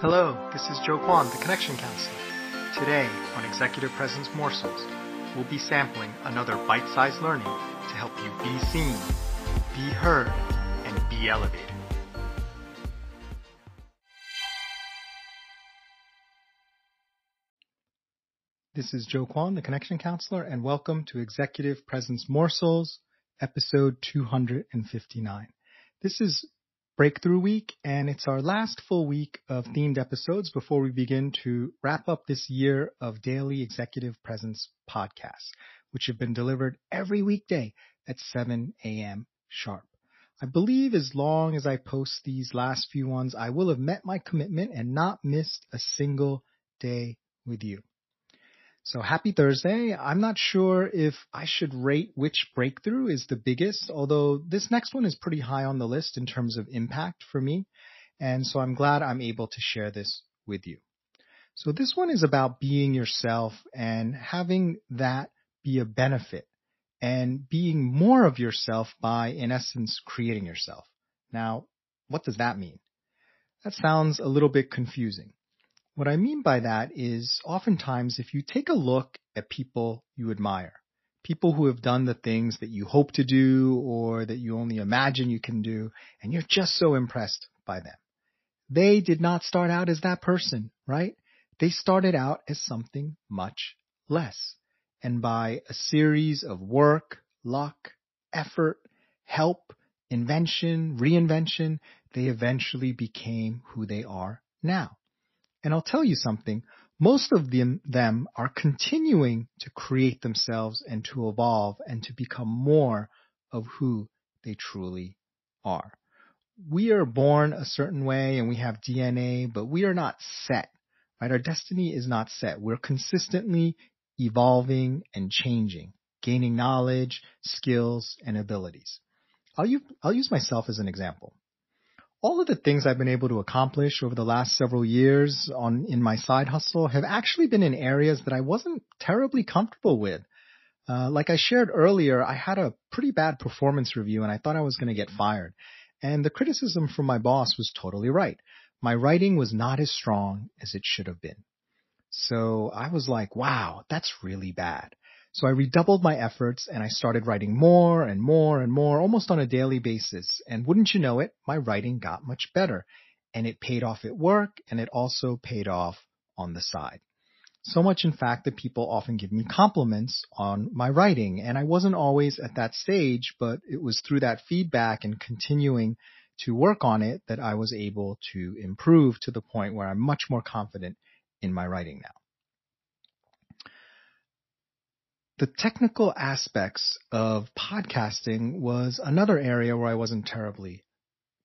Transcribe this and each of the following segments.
Hello, this is Joe Kwan, the Connection Counselor. Today on Executive Presence Morsels, we'll be sampling another bite-sized learning to help you be seen, be heard, and be elevated. This is Joe Kwan, the Connection Counselor, and welcome to Executive Presence Morsels, episode 259. This is Breakthrough Week, and it's our last full week of themed episodes before we begin to wrap up this year of daily executive presence podcasts, which have been delivered every weekday at 7 a.m. sharp. I believe as long as I post these last few ones, I will have met my commitment and not missed a single day with you. So happy Thursday. I'm not sure if I should rate which breakthrough is the biggest, although this next one is pretty high on the list in terms of impact for me. And so I'm glad I'm able to share this with you. So this one is about being yourself and having that be a benefit and being more of yourself by, in essence, creating yourself. Now, what does that mean? That sounds a little bit confusing. What I mean by that is oftentimes if you take a look at people you admire, people who have done the things that you hope to do or that you only imagine you can do, and you're just so impressed by them. They did not start out as that person, right? They started out as something much less. And by a series of work, luck, effort, help, invention, reinvention, they eventually became who they are now. And I'll tell you something, most of them, are continuing to create themselves and to evolve and to become more of who they truly are. We are born a certain way and we have DNA, but we are not set, right? Our destiny is not set. We're consistently evolving and changing, gaining knowledge, skills, and abilities. I'll use, I'll use myself as an example all of the things I've been able to accomplish over the last several years on in my side hustle have actually been in areas that I wasn't terribly comfortable with. Uh, like I shared earlier, I had a pretty bad performance review and I thought I was going to get fired. And the criticism from my boss was totally right. My writing was not as strong as it should have been. So I was like, wow, that's really bad. So I redoubled my efforts and I started writing more and more and more almost on a daily basis. And wouldn't you know it, my writing got much better and it paid off at work and it also paid off on the side. So much in fact that people often give me compliments on my writing and I wasn't always at that stage, but it was through that feedback and continuing to work on it that I was able to improve to the point where I'm much more confident in my writing now. The technical aspects of podcasting was another area where I wasn't terribly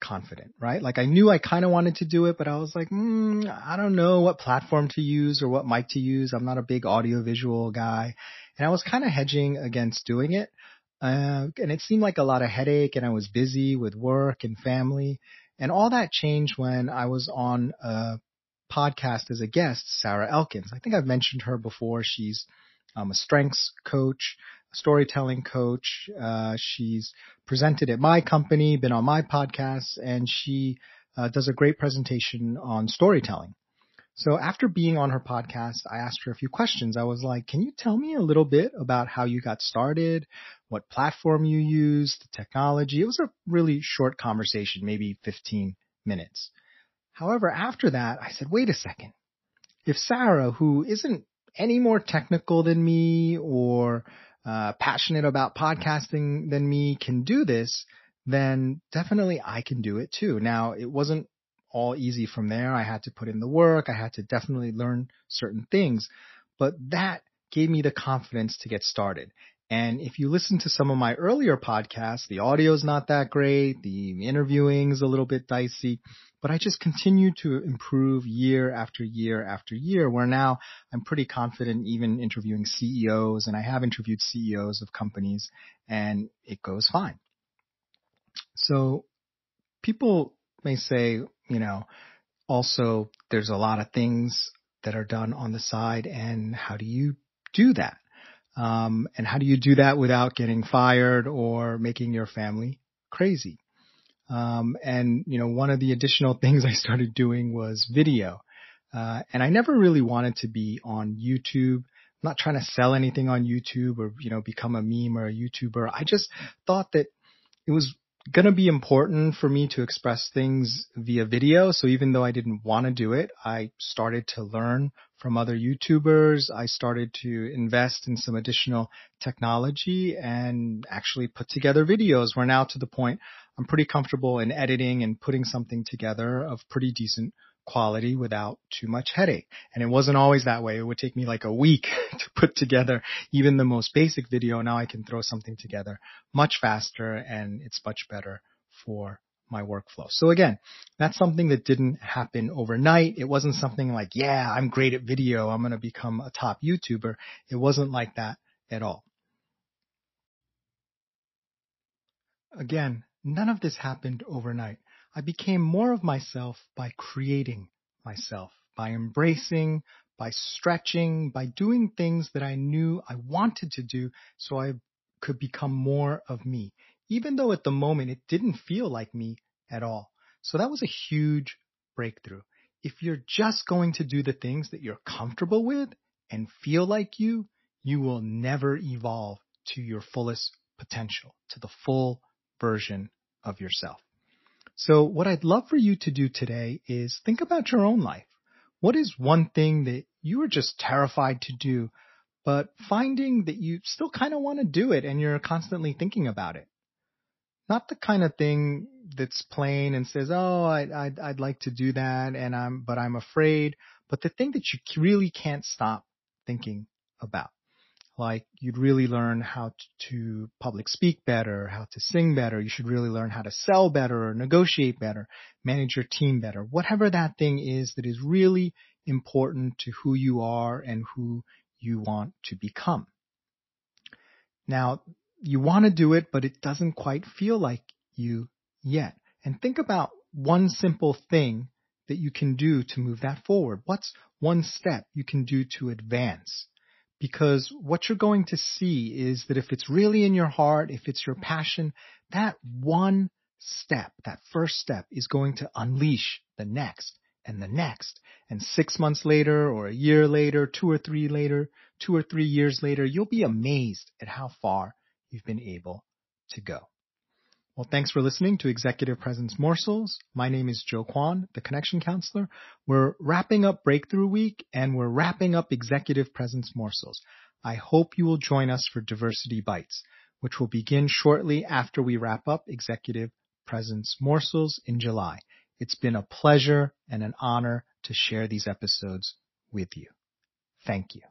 confident, right? Like I knew I kind of wanted to do it, but I was like, mm, I don't know what platform to use or what mic to use. I'm not a big audio visual guy. And I was kind of hedging against doing it. Uh, and it seemed like a lot of headache and I was busy with work and family. And all that changed when I was on a podcast as a guest, Sarah Elkins. I think I've mentioned her before. She's um, a strengths coach, a storytelling coach. Uh, she's presented at my company, been on my podcast, and she uh, does a great presentation on storytelling. So after being on her podcast, I asked her a few questions. I was like, can you tell me a little bit about how you got started, what platform you used, the technology? It was a really short conversation, maybe 15 minutes. However, after that, I said, wait a second. If Sarah, who isn't any more technical than me or uh, passionate about podcasting than me can do this, then definitely I can do it too. Now, it wasn't all easy from there. I had to put in the work. I had to definitely learn certain things, but that gave me the confidence to get started. And if you listen to some of my earlier podcasts, the audio is not that great. The interviewing is a little bit dicey, but I just continue to improve year after year after year where now I'm pretty confident even interviewing CEOs and I have interviewed CEOs of companies and it goes fine. So people may say, you know, also there's a lot of things that are done on the side and how do you do that? Um, and how do you do that without getting fired or making your family crazy? Um, and you know, one of the additional things I started doing was video. Uh, and I never really wanted to be on YouTube. I'm not trying to sell anything on YouTube or, you know, become a meme or a YouTuber. I just thought that it was going to be important for me to express things via video. So even though I didn't want to do it, I started to learn from other YouTubers. I started to invest in some additional technology and actually put together videos. We're now to the point I'm pretty comfortable in editing and putting something together of pretty decent quality without too much headache. And it wasn't always that way. It would take me like a week to put together even the most basic video. Now I can throw something together much faster and it's much better for my workflow. So again, that's something that didn't happen overnight. It wasn't something like, yeah, I'm great at video. I'm going to become a top YouTuber. It wasn't like that at all. Again, none of this happened overnight. I became more of myself by creating myself, by embracing, by stretching, by doing things that I knew I wanted to do so I could become more of me, even though at the moment it didn't feel like me at all. So that was a huge breakthrough. If you're just going to do the things that you're comfortable with and feel like you, you will never evolve to your fullest potential, to the full version of yourself. So what I'd love for you to do today is think about your own life. What is one thing that you are just terrified to do, but finding that you still kind of want to do it and you're constantly thinking about it? Not the kind of thing that's plain and says, "Oh, I, I'd, I'd like to do that," and I'm, but I'm afraid. But the thing that you really can't stop thinking about like you'd really learn how to public speak better, how to sing better. You should really learn how to sell better or negotiate better, manage your team better. Whatever that thing is that is really important to who you are and who you want to become. Now, you want to do it, but it doesn't quite feel like you yet. And think about one simple thing that you can do to move that forward. What's one step you can do to advance? because what you're going to see is that if it's really in your heart, if it's your passion, that one step, that first step is going to unleash the next and the next. And six months later or a year later, two or three later, two or three years later, you'll be amazed at how far you've been able to go. Well, thanks for listening to Executive Presence Morsels. My name is Joe Kwan, the Connection Counselor. We're wrapping up Breakthrough Week and we're wrapping up Executive Presence Morsels. I hope you will join us for Diversity Bites, which will begin shortly after we wrap up Executive Presence Morsels in July. It's been a pleasure and an honor to share these episodes with you. Thank you.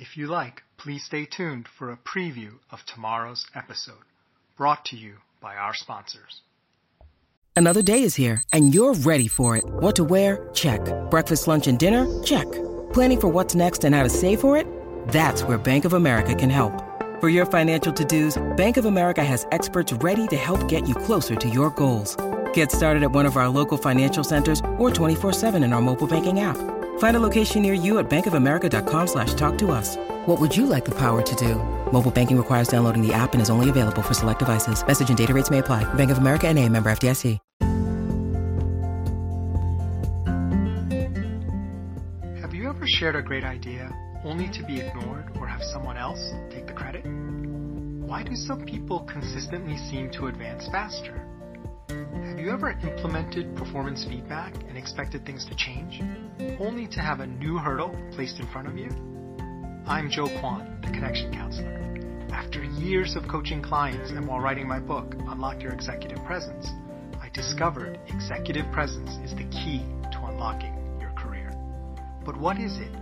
If you like, please stay tuned for a preview of tomorrow's episode, brought to you by our sponsors. Another day is here, and you're ready for it. What to wear? Check. Breakfast, lunch, and dinner? Check. Planning for what's next and how to save for it? That's where Bank of America can help. For your financial to-dos, Bank of America has experts ready to help get you closer to your goals. Get started at one of our local financial centers or 24-7 in our mobile banking app. Find a location near you at bankofamerica.com slash talk to us. What would you like the power to do? Mobile banking requires downloading the app and is only available for select devices. Message and data rates may apply. Bank of America and a member FDIC. Have you ever shared a great idea only to be ignored or have someone else take the credit? Why do some people consistently seem to advance faster? Have you ever implemented performance feedback and expected things to change, only to have a new hurdle placed in front of you? I'm Joe Kwan, the Connection Counselor. After years of coaching clients and while writing my book, Unlock Your Executive Presence, I discovered executive presence is the key to unlocking your career. But what is it?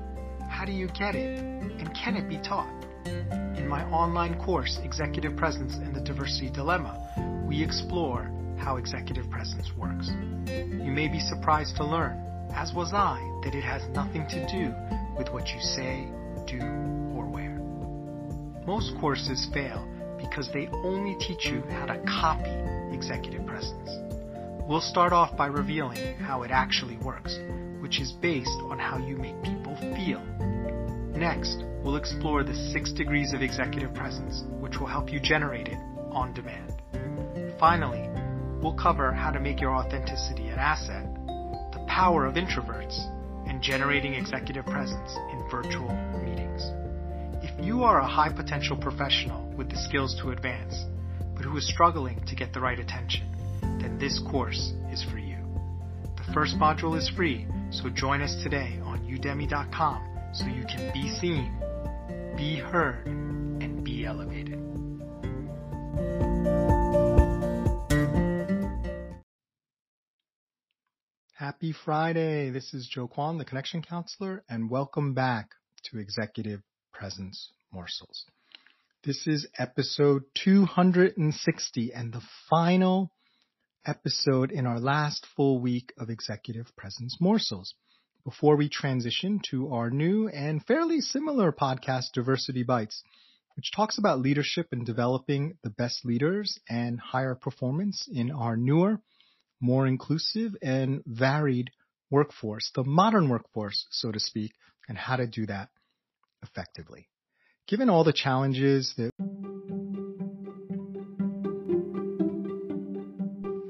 How do you get it? And can it be taught? In my online course, Executive Presence and the Diversity Dilemma, we explore how executive presence works. You may be surprised to learn, as was I, that it has nothing to do with what you say, do, or wear. Most courses fail because they only teach you how to copy executive presence. We'll start off by revealing how it actually works, which is based on how you make people feel. Next, we'll explore the six degrees of executive presence, which will help you generate it on demand. Finally, we'll cover how to make your authenticity an asset, the power of introverts, and generating executive presence in virtual meetings. If you are a high potential professional with the skills to advance, but who is struggling to get the right attention, then this course is for you. The first module is free, so join us today on udemy.com so you can be seen, be heard, and be elevated. Happy Friday. This is Joe Kwan, the Connection Counselor, and welcome back to Executive Presence Morsels. This is episode 260 and the final episode in our last full week of Executive Presence Morsels. Before we transition to our new and fairly similar podcast, Diversity Bites, which talks about leadership and developing the best leaders and higher performance in our newer, more inclusive and varied workforce, the modern workforce, so to speak, and how to do that effectively. Given all the challenges that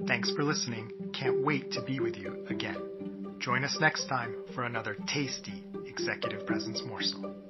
Thanks for listening. Can't wait to be with you again. Join us next time for another tasty executive presence morsel.